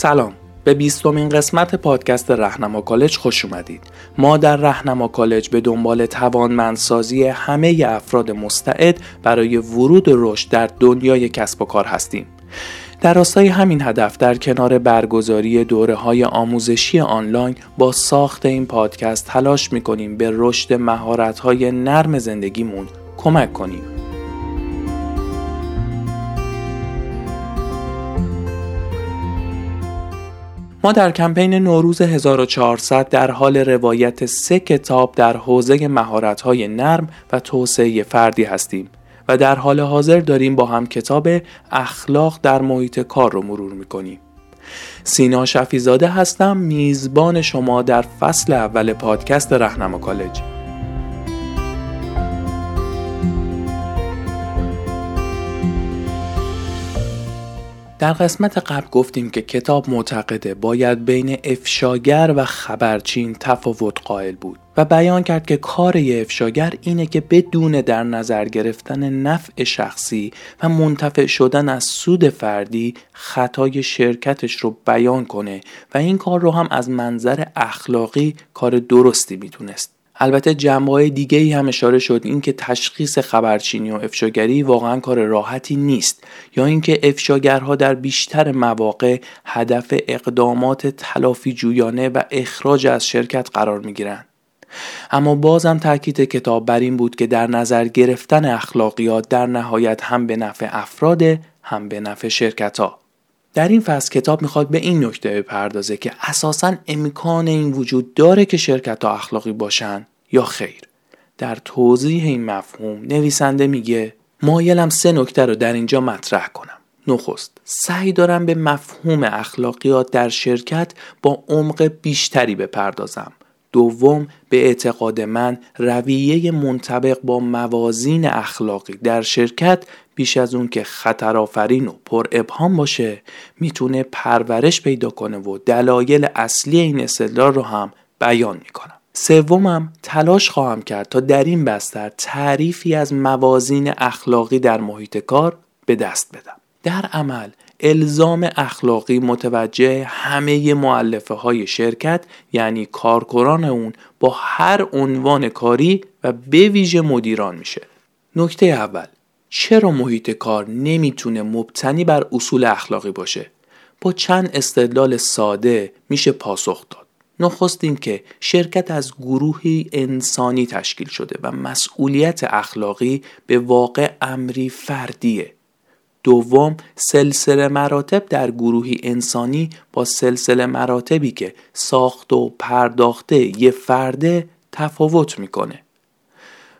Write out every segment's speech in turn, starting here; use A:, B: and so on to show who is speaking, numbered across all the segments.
A: سلام. به بیستمین قسمت پادکست رهنما کالج خوش اومدید. ما در رهنما کالج به دنبال توانمندسازی همه افراد مستعد برای ورود و رشد در دنیای کسب و کار هستیم. در راستای همین هدف در کنار برگزاری دوره های آموزشی آنلاین با ساخت این پادکست تلاش می‌کنیم به رشد مهارت های نرم زندگیمون کمک کنیم. ما در کمپین نوروز 1400 در حال روایت سه کتاب در حوزه مهارت‌های نرم و توسعه فردی هستیم و در حال حاضر داریم با هم کتاب اخلاق در محیط کار رو مرور می‌کنیم. سینا شفیزاده هستم میزبان شما در فصل اول پادکست رهنما کالج. در قسمت قبل گفتیم که کتاب معتقده باید بین افشاگر و خبرچین تفاوت قائل بود و بیان کرد که کار افشاگر اینه که بدون در نظر گرفتن نفع شخصی و منتفع شدن از سود فردی خطای شرکتش رو بیان کنه و این کار رو هم از منظر اخلاقی کار درستی می‌تونست. البته جنبه های دیگه ای هم اشاره شد اینکه تشخیص خبرچینی و افشاگری واقعا کار راحتی نیست یا اینکه افشاگرها در بیشتر مواقع هدف اقدامات تلافی جویانه و اخراج از شرکت قرار می گیرن. اما بازم تاکید کتاب بر این بود که در نظر گرفتن اخلاقیات در نهایت هم به نفع افراد هم به نفع شرکت ها. در این فصل کتاب می‌خواد به این نکته بپردازه که اساسا امکان این وجود داره که شرکت ها اخلاقی باشن یا خیر. در توضیح این مفهوم نویسنده میگه مایلم سه نکته رو در اینجا مطرح کنم. نخست سعی دارم به مفهوم اخلاقیات در شرکت با عمق بیشتری بپردازم. دوم به اعتقاد من رویه منطبق با موازین اخلاقی در شرکت بیش از اون که خطر آفرین و پر ابهام باشه می‌تونه پرورش پیدا کنه و دلایل اصلی این استدلال رو هم بیان می‌کنم. سومم تلاش خواهم کرد تا در این بستر تعریفی از موازین اخلاقی در محیط کار به دست بدم. در عمل الزام اخلاقی متوجه همه معلفه های شرکت یعنی کارکنان اون با هر عنوان کاری و به ویژه مدیران میشه. نکته اول چرا محیط کار نمی‌تونه مبتنی بر اصول اخلاقی باشه؟ با چند استدلال ساده میشه پاسخ داد. نخست این که شرکت از گروهی انسانی تشکیل شده و مسئولیت اخلاقی به واقع امری فردیه. دوم سلسله مراتب در گروهی انسانی با سلسله مراتبی که ساخت و پرداخته یه فرده تفاوت می‌کنه.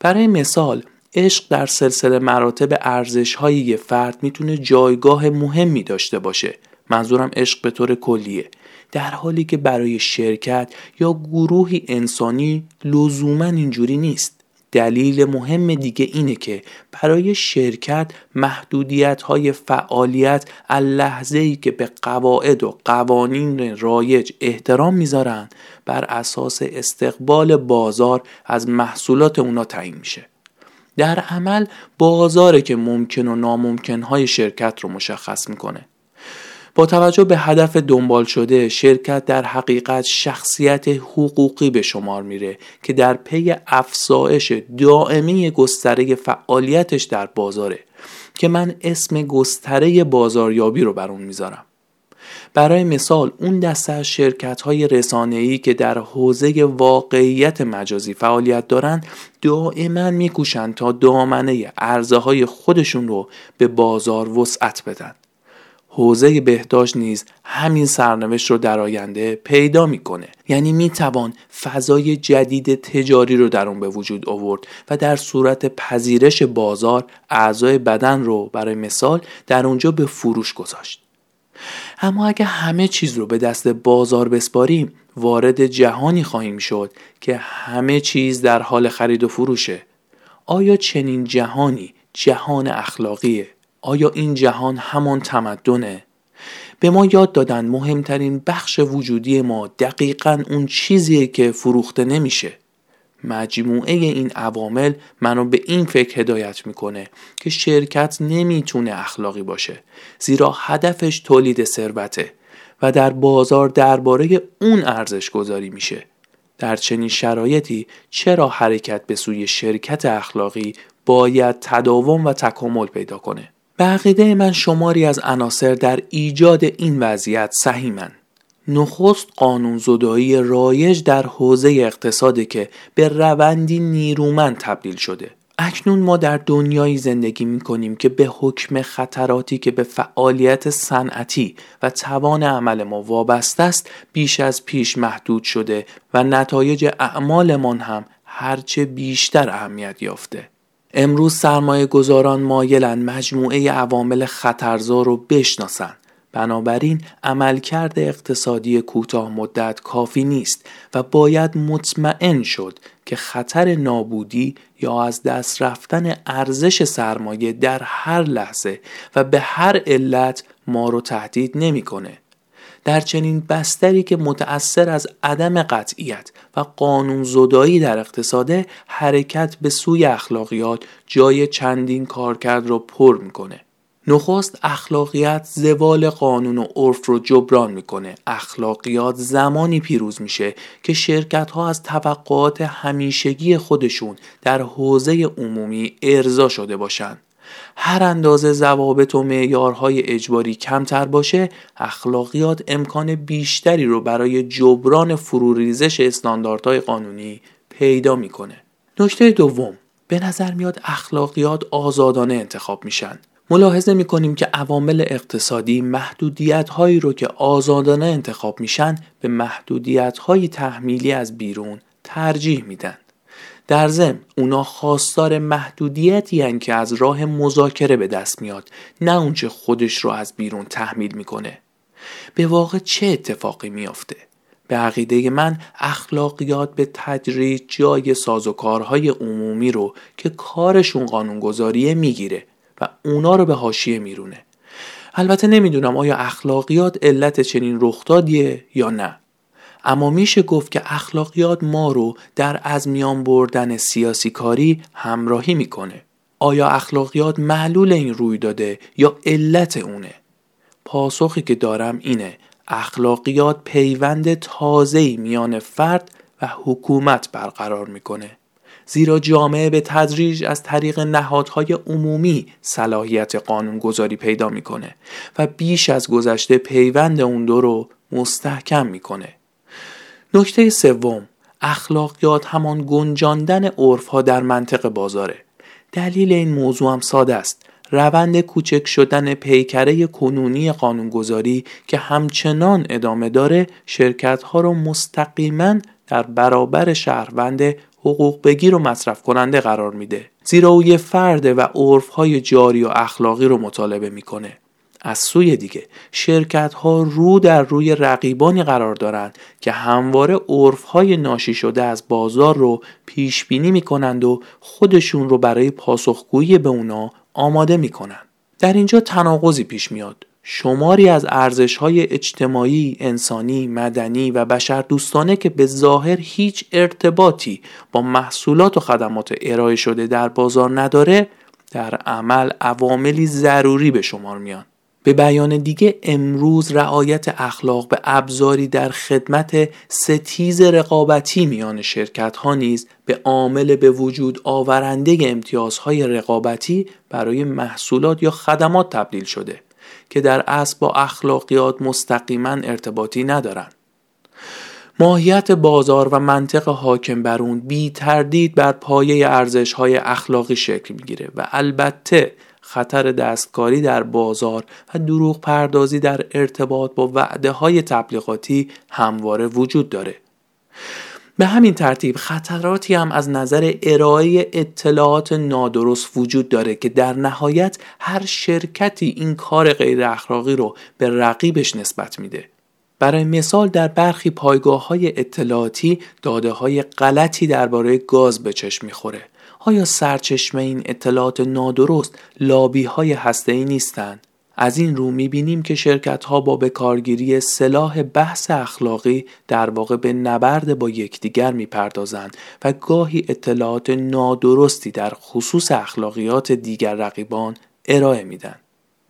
A: برای مثال عشق در سلسله مراتب ارزش های یه فرد می‌تونه جایگاه مهمی داشته باشه. منظورم عشق به طور کلیه. در حالی که برای شرکت یا گروهی انسانی لزوما اینجوری نیست. دلیل مهم دیگه اینه که برای شرکت محدودیت های فعالیت لحظه ای که به قواعد و قوانین رایج احترام می‌ذارن بر اساس استقبال بازار از محصولات اونا تعیین میشه. در عمل بازاره که ممکن و ناممکن های شرکت رو مشخص می‌کنه. با توجه به هدف دنبال شده شرکت در حقیقت شخصیت حقوقی به شمار میره که در پی افزایش دائمی گستره فعالیتش در بازاره که من اسم گستره بازاریابی رو بر اون می‌ذارم. برای مثال اون دسته از شرکت های رسانه‌ای که در حوزه واقعیت مجازی فعالیت دارند دائما میکوشند تا دامنه ارزه های خودشون رو به بازار وسعت بدن. حوزه بهداشت نیز همین سرنوشت رو در آینده پیدا می‌کنه. یعنی می‌توان فضای جدید تجاری رو در اون به وجود آورد و در صورت پذیرش بازار اعضای بدن رو برای مثال در اونجا به فروش گذاشت. اما اگر همه چیز رو به دست بازار بسپاریم وارد جهانی خواهیم شد که همه چیز در حال خرید و فروشه. آیا چنین جهانی جهان اخلاقیه؟ آیا این جهان همان تمدنه؟ به ما یاد دادن مهمترین بخش وجودی ما دقیقا اون چیزیه که فروخته نمیشه. مجموعه این عوامل منو به این فکر هدایت می‌کنه که شرکت نمی‌تونه اخلاقی باشه زیرا هدفش تولید ثروته و در بازار درباره اون ارزش گذاری میشه. در چنین شرایطی چرا حرکت به سوی شرکت اخلاقی باید تداوم و تکامل پیدا کنه؟ به من شماری از عناصر در ایجاد این وضعیت سهیمن. نخست قانون زدایی رایج در حوزه اقتصادی که به روندی نیرومند تبدیل شده. اکنون ما در دنیایی زندگی می کنیم که به حکم خطراتی که به فعالیت صنعتی و توان عمل ما وابسته است بیش از پیش محدود شده و نتایج اعمالمان هم هرچه بیشتر اهمیت یافته. امروز سرمایه گذاران مایلن مجموعه عوامل خطرزا رو بشناسند بنابراین عملکرد اقتصادی کوتاه مدت کافی نیست و باید مطمئن شد که خطر نابودی یا از دست رفتن ارزش سرمایه در هر لحظه و به هر علت ما رو تهدید نمی‌کنه. در چنین بستری که متأثر از عدم قطعیت و قانون زدایی در اقتصاده حرکت به سوی اخلاقیات جای چندین کارکرد را پر می‌کنه. نخست اخلاقیت زوال قانون و عرف رو جبران می‌کنه. اخلاقیات زمانی پیروز میشه که شرکت ها از توقعات همیشگی خودشون در حوزه عمومی ارضا شده باشند هر اندازه ضوابط و معیارهای اجباری کمتر باشه اخلاقیات امکان بیشتری رو برای جبران فروریزش استانداردهای قانونی پیدا می‌کنه نکته دوم به نظر میاد اخلاقیات آزادانه انتخاب میشن ملاحظه می کنیم که عوامل اقتصادی محدودیت هایی رو که آزادانه انتخاب میشن به محدودیت های تحمیلی از بیرون ترجیح میدن. در ضمن اونا خواستار محدودیتی هن که از راه مذاکره به دست میاد نه اونچه خودش رو از بیرون تحمیل می‌کنه. به واقع چه اتفاقی میافته؟ به عقیده من اخلاقیات به تدریج جای سازوکارهای عمومی رو که کارشون قانونگذاریه می‌گیره و اونا رو به حاشیه میرونه البته نمی‌دونم آیا اخلاقیات علت چنین رخدادیه یا نه اما میشه گفت که اخلاقیات ما رو در از میان بردن سیاسی کاری همراهی می‌کنه. آیا اخلاقیات معلول این روی داده یا علت اونه؟ پاسخی که دارم اینه اخلاقیات پیوند تازه‌ای میان فرد و حکومت برقرار می‌کنه. زیرا جامعه به تدریج از طریق نهادهای عمومی صلاحیت قانونگذاری پیدا می‌کنه و بیش از گذشته پیوند اون دو رو مستحکم می‌کنه. نکته سوم اخلاقیات همان گنجاندن عرفها در منطق بازاره. دلیل این موضوع هم ساده است. روند کوچک شدن پیکره کنونی قانونگذاری که همچنان ادامه داره شرکت ها رو مستقیما در برابر شهروند حقوق بگیر و مصرف کننده قرار میده. زیرا او یه فرده و های جاری و اخلاقی رو مطالبه می‌کنه. از سوی دیگه. شرکت ها رو در روی رقیبانی قرار دارند که همواره عرف های ناشی شده از بازار رو پیش بینی می‌کنند و خودشون رو برای پاسخگویی به اونا آماده می‌کنند. در اینجا تناقضی پیش میاد. شماری از ارزش های اجتماعی، انسانی، مدنی و بشر دوستانه که به ظاهر هیچ ارتباطی با محصولات و خدمات ارائه شده در بازار نداره در عمل عواملی ضروری به شمار میان. به بیان دیگه امروز رعایت اخلاق به ابزاری در خدمت ستیز رقابتی میان شرکت ها نیز به عامل به وجود آورنده امتیازهای رقابتی برای محصولات یا خدمات تبدیل شده. که در اصل با اخلاقیات مستقیما ارتباطی ندارند. ماهیت بازار و منطق حاکم بر اون بی تردید بر پایه ارزش های اخلاقی شکل می‌گیره و البته خطر دستکاری در بازار و دروغ پردازی در ارتباط با وعده های تبلیغاتی همواره وجود داره. به همین ترتیب خطراتی هم از نظر ارائه اطلاعات نادرست وجود داره که در نهایت هر شرکتی این کار غیر اخلاقی رو به رقیبش نسبت میده برای مثال در برخی پایگاه های اطلاعاتی داده های غلطی درباره گاز به چشم می‌خوره آیا سرچشمه این اطلاعات نادرست لابی های هسته ای نیستند از این رو می‌بینیم که شرکت ها با بکارگیری سلاح بحث اخلاقی در واقع به نبرد با یکدیگر می‌پردازند و گاهی اطلاعات نادرستی در خصوص اخلاقیات دیگر رقیبان ارائه میدن.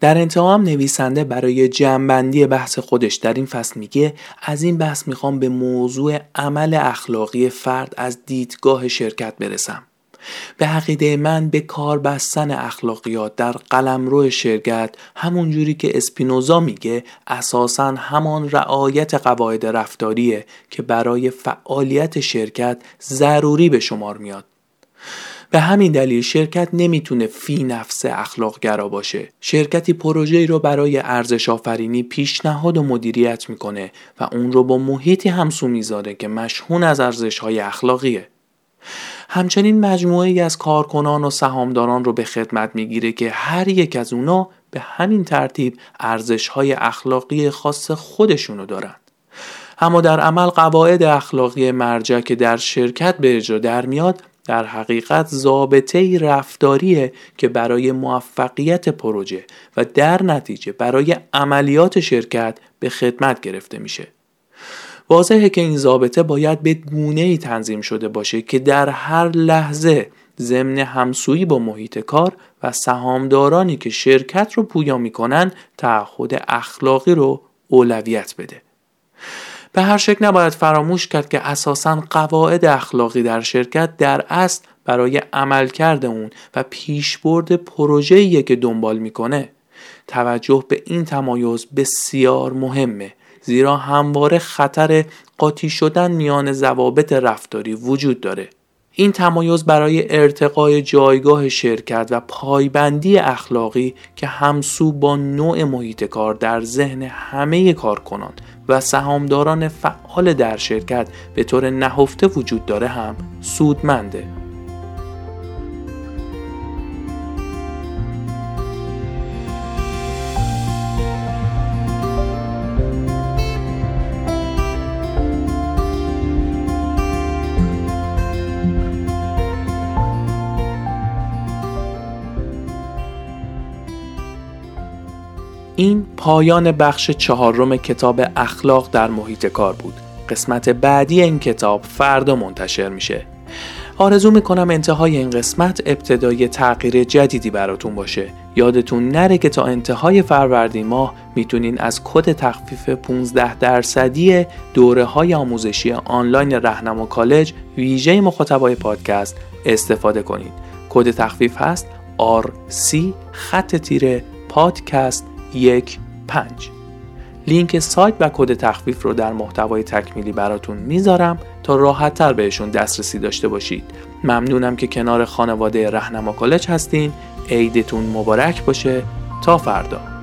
A: در انتها هم نویسنده برای جمعبندی بحث خودش در این فصل میگه از این بحث می‌خوام به موضوع عمل اخلاقی فرد از دیدگاه شرکت برسم به عقیده من به کار بستن اخلاقیات در قلمرو شرکت همون جوری که اسپینوزا میگه اساسا همان رعایت قواعد رفتاریه که برای فعالیت شرکت ضروری به شمار میاد. به همین دلیل شرکت نمی‌تونه فی نفس اخلاقگرا باشه. شرکتی پروژه رو برای ارزش آفرینی پیشنهاد و مدیریت می‌کنه و اون رو با محیطی همسو می‌ذاره که مشهون از ارزش های اخلاقیه. همچنین مجموعه ای از کارکنان و سهامداران رو به خدمت می‌گیره که هر یک از اونا به همین ترتیب ارزش های اخلاقی خاص خودشونو دارند. اما در عمل قواعد اخلاقی مرجع که در شرکت به اجرا در میاد در حقیقت ضابطه رفتاریه که برای موفقیت پروژه و در نتیجه برای عملیات شرکت به خدمت گرفته میشه. واضحه که این ضابطه باید به گونه ای تنظیم شده باشه که در هر لحظه ضمن همسویی با محیط کار و سهامدارانی که شرکت رو پویا می‌کنن تعهد اخلاقی رو اولویت بده. به هر شکل نباید فراموش کرد که اساسا قواعد اخلاقی در شرکت در اصل برای عملکرد اون و پیشبرد پروژه‌ایه که دنبال می‌کنه. توجه به این تمایز بسیار مهمه. زیرا همواره خطر قاطی شدن میان ضوابط رفتاری وجود داره. این تمایز برای ارتقای جایگاه شرکت و پایبندی اخلاقی که همسو با نوع محیط کار در ذهن همه کارکنان و سهامداران فعال در شرکت به طور نهفته وجود داره هم سودمنده. این پایان بخش چهارم کتاب اخلاق در محیط کار بود. قسمت بعدی این کتاب فردا منتشر میشه. آرزو می‌کنم انتهای این قسمت ابتدای تغییر جدیدی براتون باشه. یادتون نره که تا انتهای فروردین ماه می‌تونین از کد تخفیف 15 درصدی دوره های آموزشی آنلاین رهنما کالج ویژه مخاطبای پادکست استفاده کنید. کد تخفیف هست RC خط تیره پادکست یک پنج. لینک سایت و کد تخفیف رو در محتوای تکمیلی براتون می‌ذارم تا راحت تر بهشون دسترسی داشته باشید. ممنونم که کنار خانواده رهنما کالج هستین. عیدتون مبارک باشه. تا فردا.